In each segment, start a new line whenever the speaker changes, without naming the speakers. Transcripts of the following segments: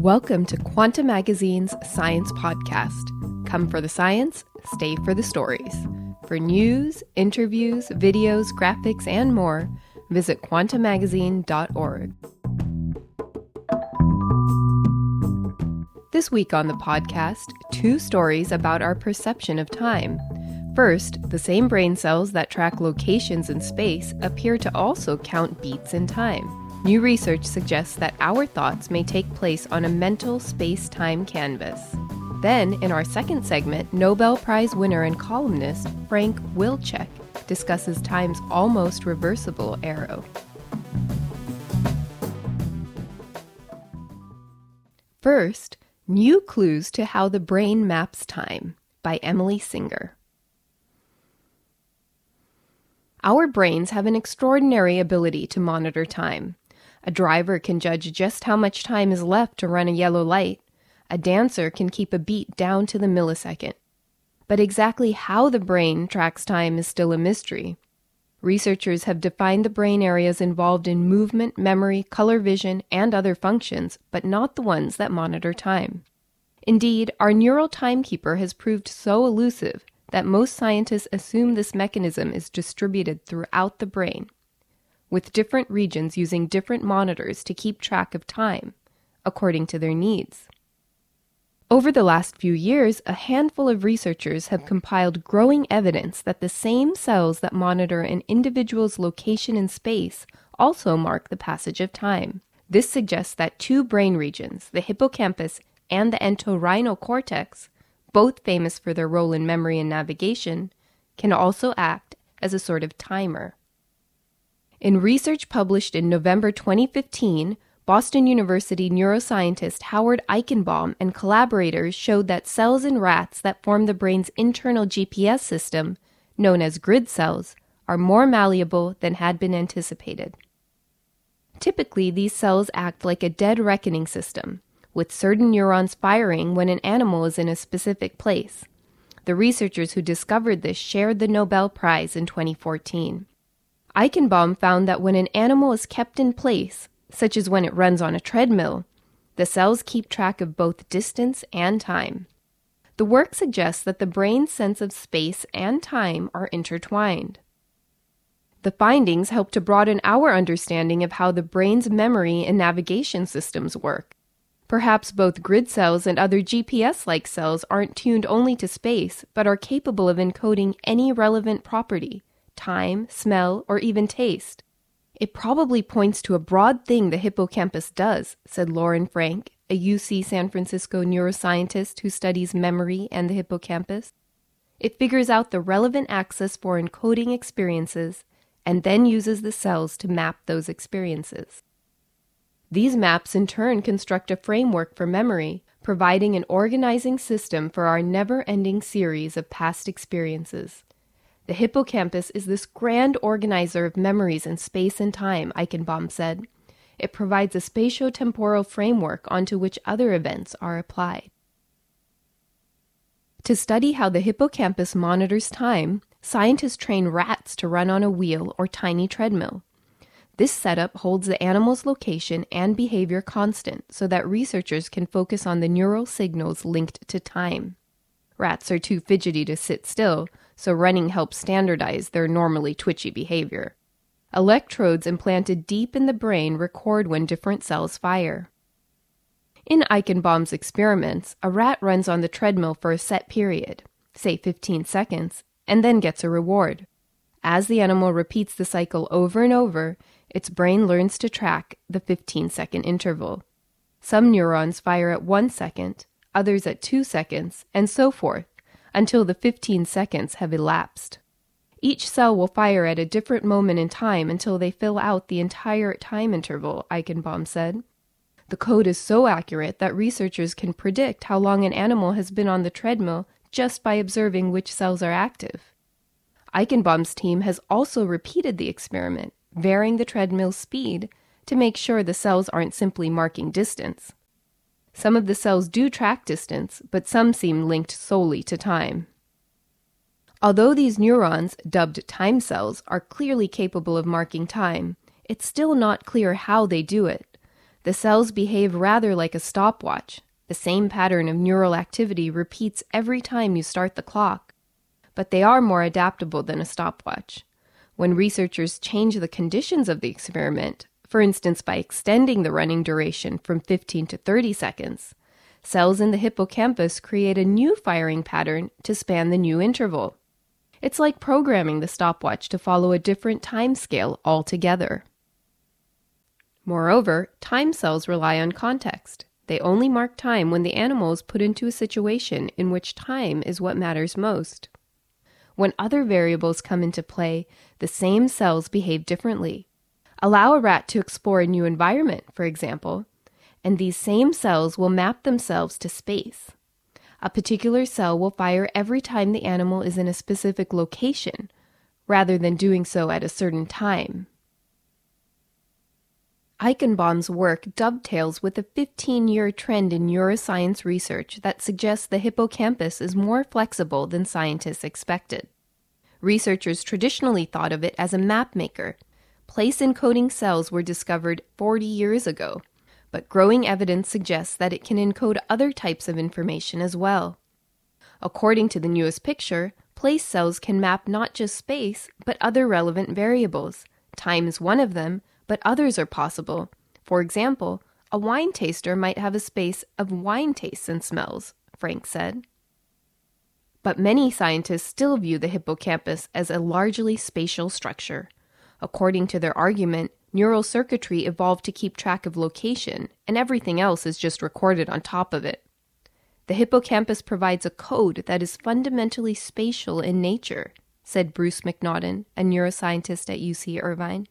Welcome to Quanta Magazine's Science Podcast. Come for the science, stay for the stories. For news, interviews, videos, graphics, and more, visit quantamagazine.org. This week on the podcast, two stories about our perception of time. First, the same brain cells that track locations in space appear to also count beats in time. New research suggests that our thoughts may take place on a mental space time canvas. Then, in our second segment, Nobel Prize winner and columnist Frank Wilczek discusses time's almost reversible arrow. First, New Clues to How the Brain Maps Time by Emily Singer. Our brains have an extraordinary ability to monitor time. A driver can judge just how much time is left to run a yellow light. A dancer can keep a beat down to the millisecond. But exactly how the brain tracks time is still a mystery. Researchers have defined the brain areas involved in movement, memory, color vision, and other functions, but not the ones that monitor time. Indeed, our neural timekeeper has proved so elusive that most scientists assume this mechanism is distributed throughout the brain with different regions using different monitors to keep track of time, according to their needs. Over the last few years, a handful of researchers have compiled growing evidence that the same cells that monitor an individual's location in space also mark the passage of time. This suggests that two brain regions, the hippocampus and the entorhinal cortex, both famous for their role in memory and navigation, can also act as a sort of timer. In research published in November 2015, Boston University neuroscientist Howard Eichenbaum and collaborators showed that cells in rats that form the brain's internal GPS system, known as grid cells, are more malleable than had been anticipated. Typically, these cells act like a dead reckoning system, with certain neurons firing when an animal is in a specific place. The researchers who discovered this shared the Nobel Prize in 2014. Eichenbaum found that when an animal is kept in place, such as when it runs on a treadmill, the cells keep track of both distance and time. The work suggests that the brain's sense of space and time are intertwined. The findings help to broaden our understanding of how the brain's memory and navigation systems work. Perhaps both grid cells and other GPS like cells aren't tuned only to space, but are capable of encoding any relevant property, time, smell, or even taste. It probably points to a broad thing the hippocampus does, said Loren Frank, a UC San Francisco neuroscientist who studies memory and the hippocampus. It figures out the relevant axis for encoding experiences and then uses the cells to map those experiences. These maps in turn construct a framework for memory, providing an organizing system for our never ending series of past experiences. The hippocampus is this grand organizer of memories in space and time, Eichenbaum said. It provides a spatio-temporal framework onto which other events are applied. To study how the hippocampus monitors time, scientists train rats to run on a wheel or tiny treadmill. This setup holds the animal's location and behavior constant so that researchers can focus on the neural signals linked to time. Rats are too fidgety to sit still, so running helps standardize their normally twitchy behavior. Electrodes implanted deep in the brain record when different cells fire. In Eichenbaum's experiments, a rat runs on the treadmill for a set period, say 15 seconds, and then gets a reward. As the animal repeats the cycle over and over, its brain learns to track the 15 second interval. Some neurons fire at 1 second, others at 2 seconds, and so forth, until the 15 seconds have elapsed. Each cell will fire at a different moment in time until they fill out the entire time interval, Eichenbaum said. The code is so accurate that researchers can predict how long an animal has been on the treadmill just by observing which cells are active. Eichenbaum's team has also repeated the experiment, varying the treadmill speed to make sure the cells aren't simply marking distance. Some of the cells do track distance, but some seem linked solely to time. Although these neurons, dubbed time cells, are clearly capable of marking time, it's still not clear how they do it. The cells behave rather like a stopwatch. The same pattern of neural activity repeats every time you start the clock. But they are more adaptable than a stopwatch. When researchers change the conditions of the experiment, for instance by extending the running duration from 15 to 30 seconds, cells in the hippocampus create a new firing pattern to span the new interval. It's like programming the stopwatch to follow a different time scale altogether. Moreover, time cells rely on context. They only mark time when the animal is put into a situation in which time is what matters most. When other variables come into play, the same cells behave differently. Allow a rat to explore a new environment, for example, and these same cells will map themselves to space. A particular cell will fire every time the animal is in a specific location, rather than doing so at a certain time. Eichenbaum's work dovetails with a 15 year trend in neuroscience research that suggests the hippocampus is more flexible than scientists expected. Researchers traditionally thought of it as a map maker. Place encoding cells were discovered 40 years ago, but growing evidence suggests that it can encode other types of information as well. According to the newest picture, place cells can map not just space, but other relevant variables. Time is one of them, but others are possible. For example, a wine taster might have a space of wine tastes and smells, Frank said. But many scientists still view the hippocampus as a largely spatial structure. According to their argument, neural circuitry evolved to keep track of location, and everything else is just recorded on top of it. The hippocampus provides a code that is fundamentally spatial in nature, said Bruce McNaughton, a neuroscientist at UC Irvine.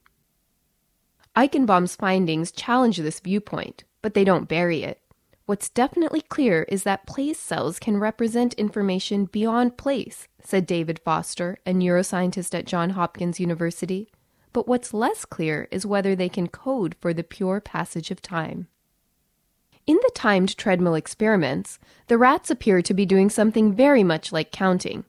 Eichenbaum's findings challenge this viewpoint, but they don't bury it. What's definitely clear is that place cells can represent information beyond place, said David Foster, a neuroscientist at Johns Hopkins University. But what's less clear is whether they can code for the pure passage of time. In the timed treadmill experiments, the rats appear to be doing something very much like counting.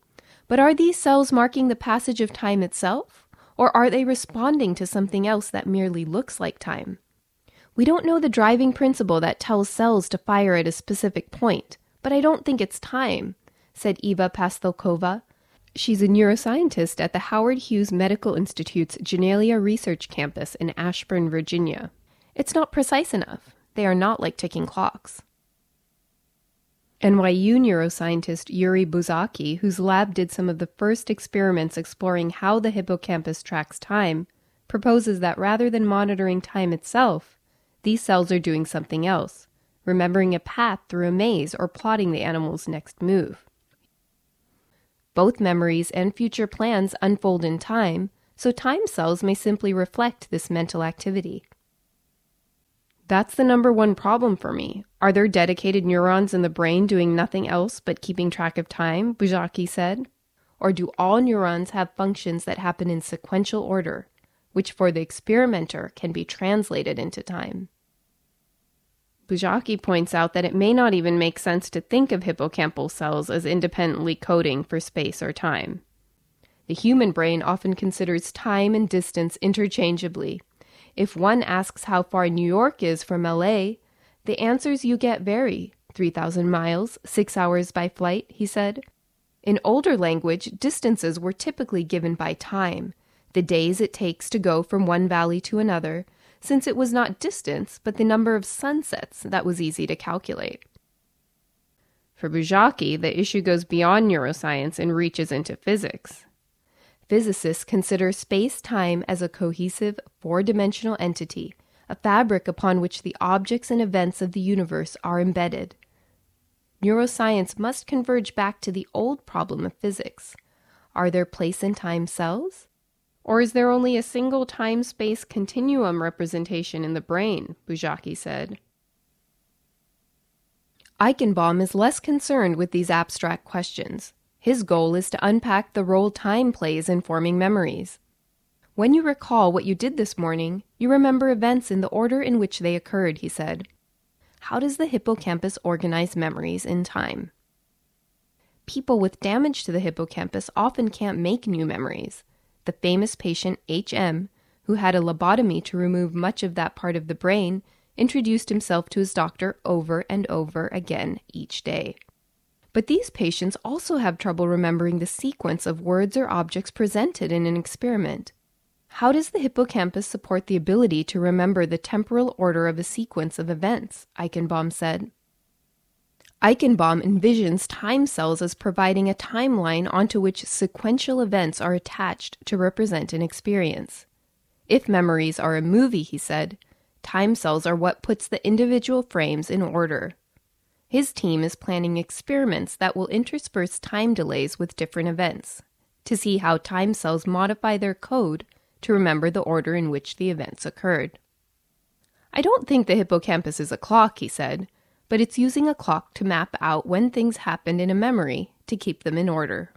But are these cells marking the passage of time itself? Or are they responding to something else that merely looks like time? We don't know the driving principle that tells cells to fire at a specific point, but I don't think it's time, said Eva Pastalkova. She's a neuroscientist at the Howard Hughes Medical Institute's Janelia Research Campus in Ashburn, Virginia. It's not precise enough. They are not like ticking clocks. NYU neuroscientist György Buzsáki, whose lab did some of the first experiments exploring how the hippocampus tracks time, proposes that rather than monitoring time itself, these cells are doing something else, remembering a path through a maze or plotting the animal's next move. Both memories and future plans unfold in time, so time cells may simply reflect this mental activity. That's the number one problem for me. Are there dedicated neurons in the brain doing nothing else but keeping track of time? Buzsáki said. Or do all neurons have functions that happen in sequential order, which for the experimenter can be translated into time? Buzsáki points out that it may not even make sense to think of hippocampal cells as independently coding for space or time. The human brain often considers time and distance interchangeably if one asks how far New York is from LA, the answers you get vary 3,000 miles, six hours by flight, he said. In older language, distances were typically given by time, the days it takes to go from one valley to another, since it was not distance, but the number of sunsets that was easy to calculate. For Buzsáki, the issue goes beyond neuroscience and reaches into physics. Physicists consider space time as a cohesive, four dimensional entity, a fabric upon which the objects and events of the universe are embedded. Neuroscience must converge back to the old problem of physics. Are there place and time cells? Or is there only a single time space continuum representation in the brain? Buzsáki said. Eichenbaum is less concerned with these abstract questions. His goal is to unpack the role time plays in forming memories. When you recall what you did this morning, you remember events in the order in which they occurred, he said. How does the hippocampus organize memories in time? People with damage to the hippocampus often can't make new memories. The famous patient H.M., who had a lobotomy to remove much of that part of the brain, introduced himself to his doctor over and over again each day. But these patients also have trouble remembering the sequence of words or objects presented in an experiment. How does the hippocampus support the ability to remember the temporal order of a sequence of events? Eichenbaum said. Eichenbaum envisions time cells as providing a timeline onto which sequential events are attached to represent an experience. If memories are a movie, he said, time cells are what puts the individual frames in order. His team is planning experiments that will intersperse time delays with different events to see how time cells modify their code to remember the order in which the events occurred. I don't think the hippocampus is a clock, he said but it's using a clock to map out when things happened in a memory to keep them in order.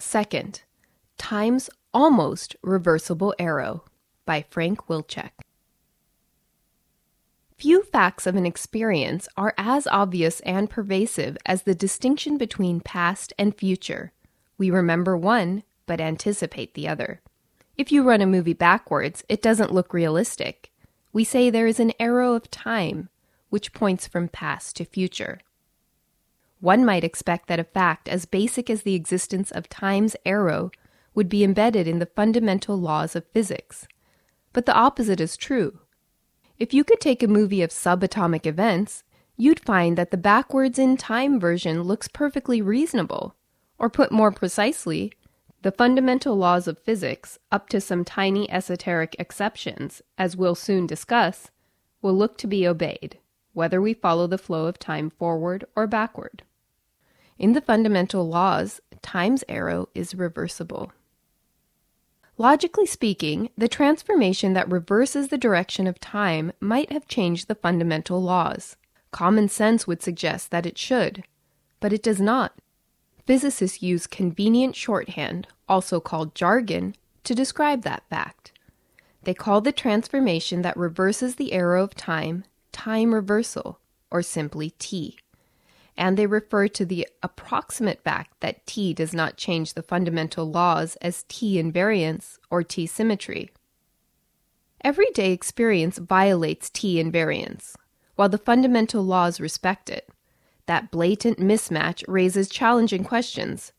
Second, Time's Almost Reversible Arrow by Frank Wilczek. Few facts of an experience are as obvious and pervasive as the distinction between past and future. We remember one, but anticipate the other. If you run a movie backwards, it doesn't look realistic. We say there is an arrow of time, which points from past to future. One might expect that a fact as basic as the existence of time's arrow would be embedded in the fundamental laws of physics. But the opposite is true. If you could take a movie of subatomic events, you'd find that the backwards in time version looks perfectly reasonable. Or put more precisely, the fundamental laws of physics, up to some tiny esoteric exceptions, as we'll soon discuss, will look to be obeyed, whether we follow the flow of time forward or backward. In the fundamental laws, time's arrow is reversible. Logically speaking, the transformation that reverses the direction of time might have changed the fundamental laws. Common sense would suggest that it should, but it does not. Physicists use convenient shorthand, also called jargon, to describe that fact. They call the transformation that reverses the arrow of time time reversal, or simply T and they refer to the approximate fact that T does not change the fundamental laws as T invariance or T symmetry. Everyday experience violates T invariance, while the fundamental laws respect it. That blatant mismatch raises challenging questions.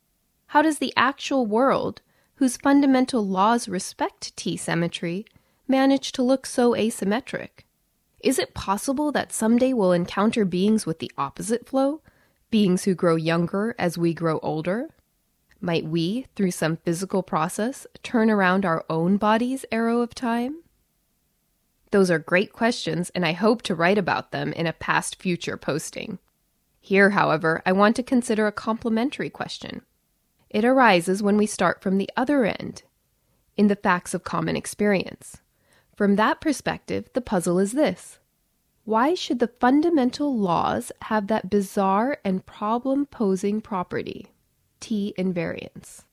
How does the actual world, whose fundamental laws respect T symmetry, manage to look so asymmetric? Is it possible that someday we'll encounter beings with the opposite flow, beings who grow younger as we grow older? Might we, through some physical process, turn around our own body's arrow of time? Those are great questions, and I hope to write about them in a past future posting. Here, however, I want to consider a complementary question. It arises when we start from the other end, in the facts of common experience. From that perspective, the puzzle is this why should the fundamental laws have that bizarre and problem posing property, T invariance?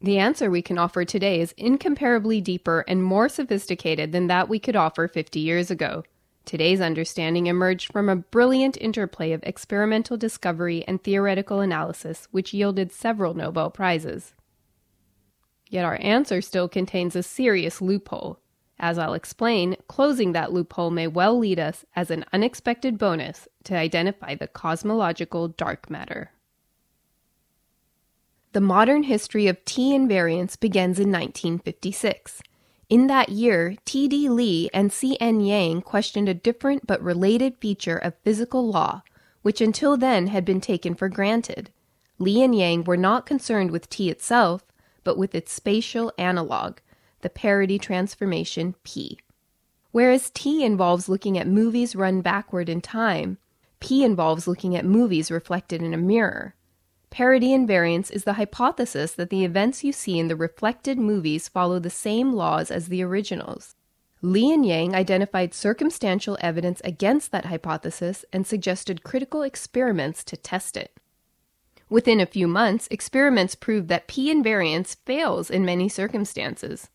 The answer we can offer today is incomparably deeper and more sophisticated than that we could offer 50 years ago. Today's understanding emerged from a brilliant interplay of experimental discovery and theoretical analysis, which yielded several Nobel Prizes. Yet our answer still contains a serious loophole. As I'll explain, closing that loophole may well lead us as an unexpected bonus to identify the cosmological dark matter. The modern history of T invariance begins in 1956. In that year, T.D. Lee and C.N. Yang questioned a different but related feature of physical law, which until then had been taken for granted. Lee and Yang were not concerned with T itself, but with its spatial analog, the parity transformation P. Whereas T involves looking at movies run backward in time, P involves looking at movies reflected in a mirror. Parity invariance is the hypothesis that the events you see in the reflected movies follow the same laws as the originals. Lee and Yang identified circumstantial evidence against that hypothesis and suggested critical experiments to test it. Within a few months, experiments proved that P invariance fails in many circumstances.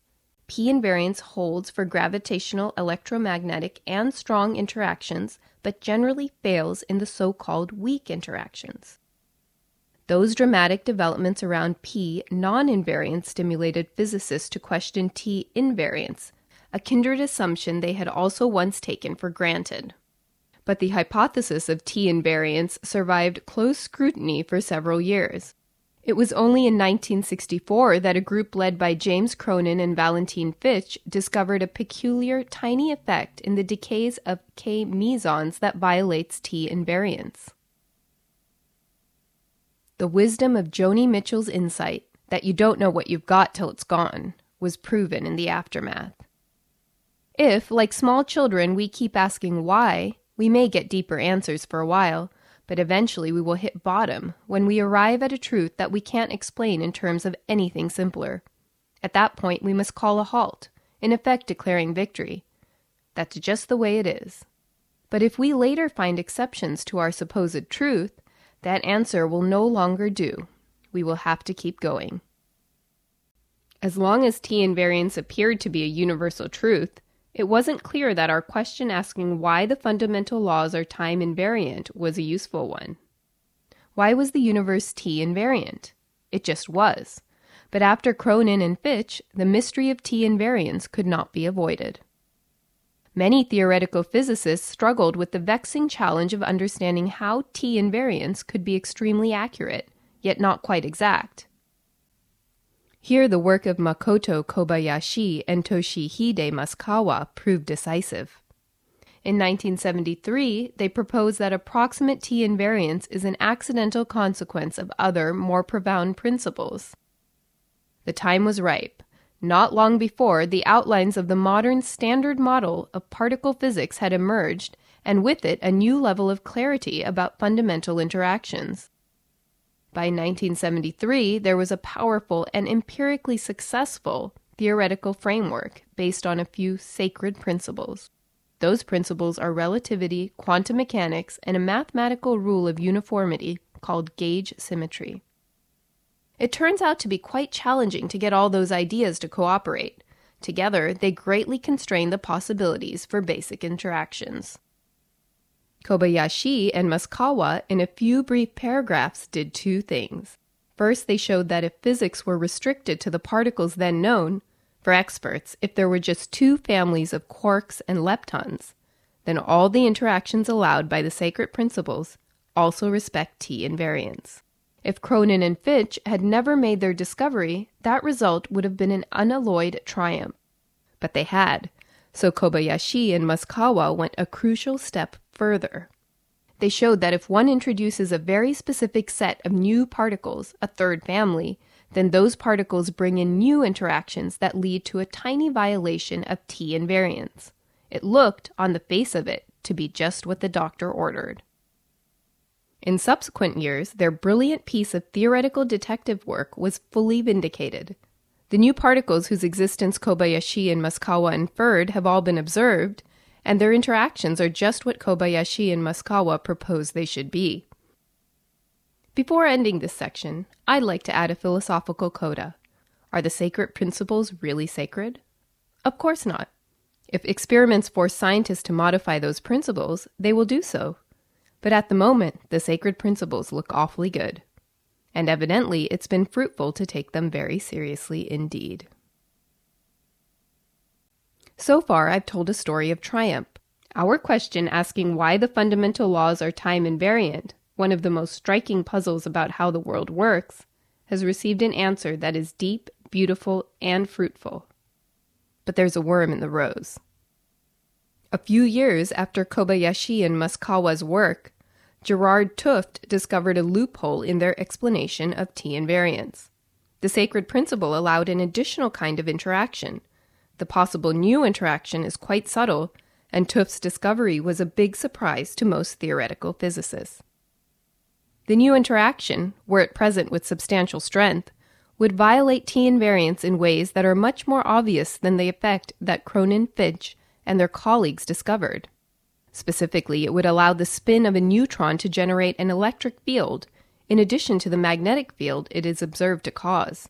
P invariance holds for gravitational, electromagnetic, and strong interactions, but generally fails in the so called weak interactions. Those dramatic developments around P non invariance stimulated physicists to question T invariance, a kindred assumption they had also once taken for granted. But the hypothesis of T invariance survived close scrutiny for several years. It was only in 1964 that a group led by James Cronin and Valentine Fitch discovered a peculiar tiny effect in the decays of K mesons that violates T invariance. The wisdom of Joni Mitchell's insight that you don't know what you've got till it's gone was proven in the aftermath. If, like small children, we keep asking why, we may get deeper answers for a while, but eventually we will hit bottom when we arrive at a truth that we can't explain in terms of anything simpler. At that point, we must call a halt, in effect declaring victory. That's just the way it is. But if we later find exceptions to our supposed truth, that answer will no longer do. We will have to keep going. As long as T invariance appeared to be a universal truth, it wasn't clear that our question asking why the fundamental laws are time invariant was a useful one. Why was the universe T invariant? It just was. But after Cronin and Fitch, the mystery of T invariance could not be avoided. Many theoretical physicists struggled with the vexing challenge of understanding how T invariance could be extremely accurate, yet not quite exact. Here, the work of Makoto Kobayashi and Toshihide Masukawa proved decisive. In 1973, they proposed that approximate T invariance is an accidental consequence of other, more profound principles. The time was ripe. Not long before, the outlines of the modern standard model of particle physics had emerged, and with it a new level of clarity about fundamental interactions. By 1973, there was a powerful and empirically successful theoretical framework based on a few sacred principles. Those principles are relativity, quantum mechanics, and a mathematical rule of uniformity called gauge symmetry. It turns out to be quite challenging to get all those ideas to cooperate. Together, they greatly constrain the possibilities for basic interactions. Kobayashi and Masukawa, in a few brief paragraphs, did two things. First, they showed that if physics were restricted to the particles then known, for experts, if there were just two families of quarks and leptons, then all the interactions allowed by the sacred principles also respect T invariance. If Cronin and Fitch had never made their discovery, that result would have been an unalloyed triumph. But they had, so Kobayashi and Masukawa went a crucial step further. They showed that if one introduces a very specific set of new particles, a third family, then those particles bring in new interactions that lead to a tiny violation of T invariance. It looked, on the face of it, to be just what the doctor ordered. In subsequent years, their brilliant piece of theoretical detective work was fully vindicated. The new particles whose existence Kobayashi and Masukawa inferred have all been observed, and their interactions are just what Kobayashi and Masukawa propose they should be. Before ending this section, I'd like to add a philosophical coda. Are the sacred principles really sacred? Of course not. If experiments force scientists to modify those principles, they will do so but at the moment, the sacred principles look awfully good. And evidently, it's been fruitful to take them very seriously indeed. So far, I've told a story of triumph. Our question asking why the fundamental laws are time invariant, one of the most striking puzzles about how the world works, has received an answer that is deep, beautiful, and fruitful. But there's a worm in the rose. A few years after Kobayashi and Masukawa's work, Gerard 't Hooft discovered a loophole in their explanation of T invariance. The sacred principle allowed an additional kind of interaction. The possible new interaction is quite subtle, and 't discovery was a big surprise to most theoretical physicists. The new interaction, were it present with substantial strength, would violate T invariance in ways that are much more obvious than the effect that Cronin Fitch and their colleagues discovered. Specifically, it would allow the spin of a neutron to generate an electric field, in addition to the magnetic field it is observed to cause.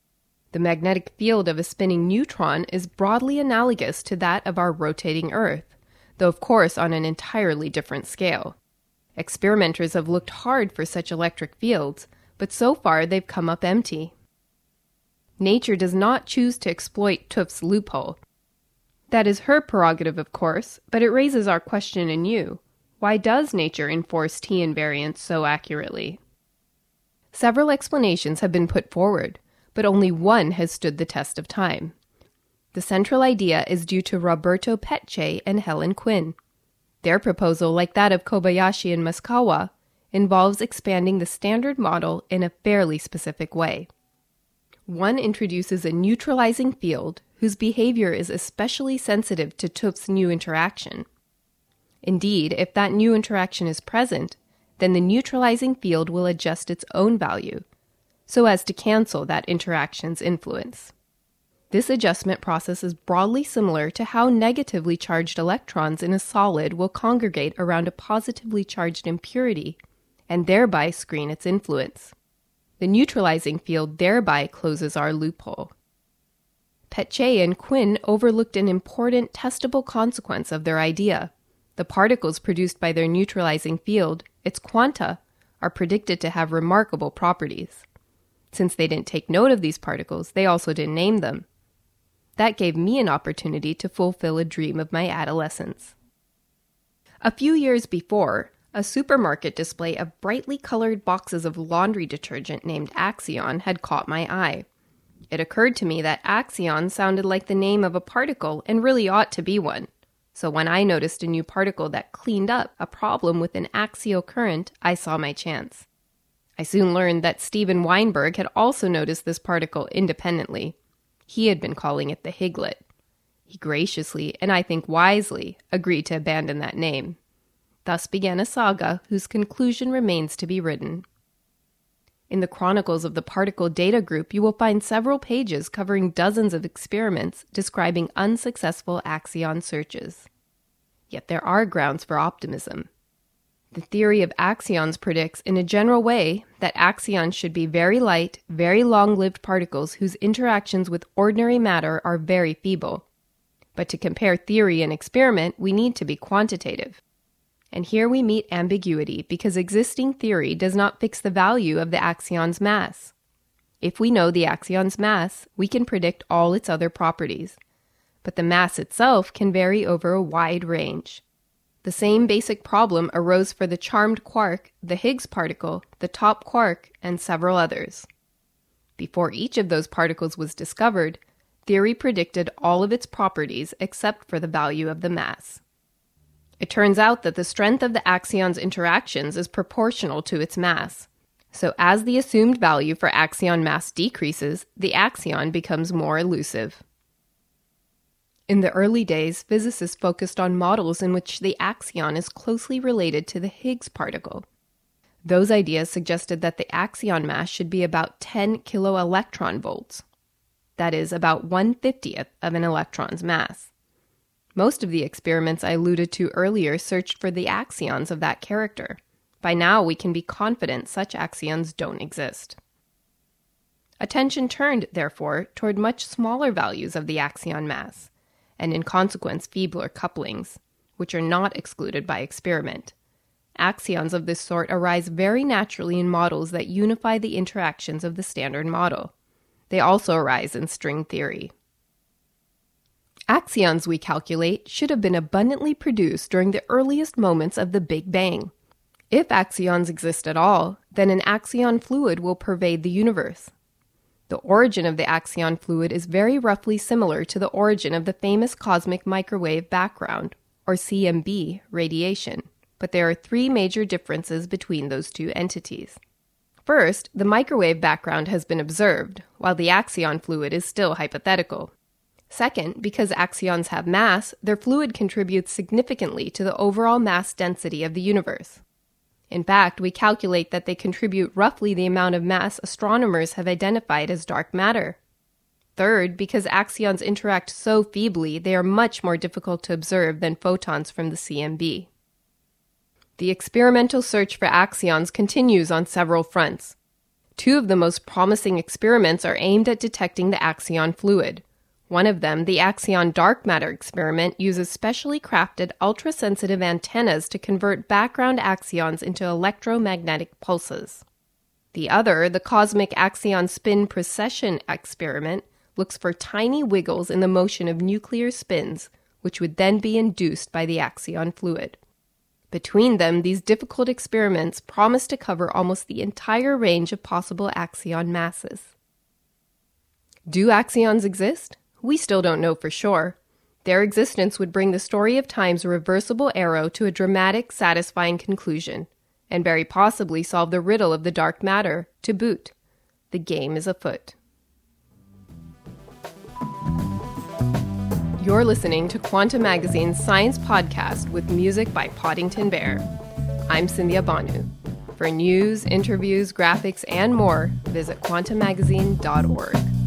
The magnetic field of a spinning neutron is broadly analogous to that of our rotating Earth, though of course on an entirely different scale. Experimenters have looked hard for such electric fields, but so far they've come up empty. Nature does not choose to exploit 't Hooft's loophole. That is her prerogative, of course, but it raises our question anew. Why does nature enforce T invariance so accurately? Several explanations have been put forward, but only one has stood the test of time. The central idea is due to Roberto Peccei and Helen Quinn. Their proposal, like that of Kobayashi and Maskawa, involves expanding the standard model in a fairly specific way. One introduces a neutralizing field whose behavior is especially sensitive to 't Hooft's new interaction. Indeed, if that new interaction is present, then the neutralizing field will adjust its own value, so as to cancel that interaction's influence. This adjustment process is broadly similar to how negatively charged electrons in a solid will congregate around a positively charged impurity and thereby screen its influence. The neutralizing field thereby closes our loophole. Peccei and Quinn overlooked an important testable consequence of their idea. The particles produced by their neutralizing field, its quanta, are predicted to have remarkable properties. Since they didn't take note of these particles, they also didn't name them. That gave me an opportunity to fulfill a dream of my adolescence. A few years before, a supermarket display of brightly colored boxes of laundry detergent named Axion had caught my eye. It occurred to me that axion sounded like the name of a particle and really ought to be one. So when I noticed a new particle that cleaned up a problem with an axial current, I saw my chance. I soon learned that Steven Weinberg had also noticed this particle independently, he had been calling it the Higglet. He graciously, and I think wisely, agreed to abandon that name. Thus began a saga whose conclusion remains to be written. In the chronicles of the particle data group, you will find several pages covering dozens of experiments describing unsuccessful axion searches. Yet there are grounds for optimism. The theory of axions predicts, in a general way, that axions should be very light, very long lived particles whose interactions with ordinary matter are very feeble. But to compare theory and experiment, we need to be quantitative. And here we meet ambiguity because existing theory does not fix the value of the axion's mass. If we know the axion's mass, we can predict all its other properties. But the mass itself can vary over a wide range. The same basic problem arose for the charmed quark, the Higgs particle, the top quark, and several others. Before each of those particles was discovered, theory predicted all of its properties except for the value of the mass. It turns out that the strength of the axion's interactions is proportional to its mass. So, as the assumed value for axion mass decreases, the axion becomes more elusive. In the early days, physicists focused on models in which the axion is closely related to the Higgs particle. Those ideas suggested that the axion mass should be about 10 kiloelectron volts. That is about 150th of an electron's mass. Most of the experiments I alluded to earlier searched for the axions of that character. By now, we can be confident such axions don't exist. Attention turned, therefore, toward much smaller values of the axion mass and in consequence feebler couplings, which are not excluded by experiment. Axions of this sort arise very naturally in models that unify the interactions of the standard model. They also arise in string theory. Axions, we calculate, should have been abundantly produced during the earliest moments of the Big Bang. If axions exist at all, then an axion fluid will pervade the universe, the origin of the axion fluid is very roughly similar to the origin of the famous cosmic microwave background, or CMB, radiation, but there are three major differences between those two entities. First, the microwave background has been observed, while the axion fluid is still hypothetical. Second, because axions have mass, their fluid contributes significantly to the overall mass density of the universe. In fact, we calculate that they contribute roughly the amount of mass astronomers have identified as dark matter. Third, because axions interact so feebly, they are much more difficult to observe than photons from the CMB. The experimental search for axions continues on several fronts. Two of the most promising experiments are aimed at detecting the axion fluid. One of them, the Axion dark matter experiment, uses specially crafted ultra sensitive antennas to convert background axions into electromagnetic pulses. The other, the Cosmic Axion Spin Precession experiment, looks for tiny wiggles in the motion of nuclear spins, which would then be induced by the axion fluid. Between them, these difficult experiments promise to cover almost the entire range of possible axion masses. Do axions exist? We still don't know for sure. Their existence would bring the story of time's reversible arrow to a dramatic, satisfying conclusion, and very possibly solve the riddle of the dark matter to boot. The game is afoot. You're listening to Quanta Magazine's Science Podcast with music by Poddington Bear. I'm Cynthia Bonu. For news, interviews, graphics, and more, visit quantamagazine.org.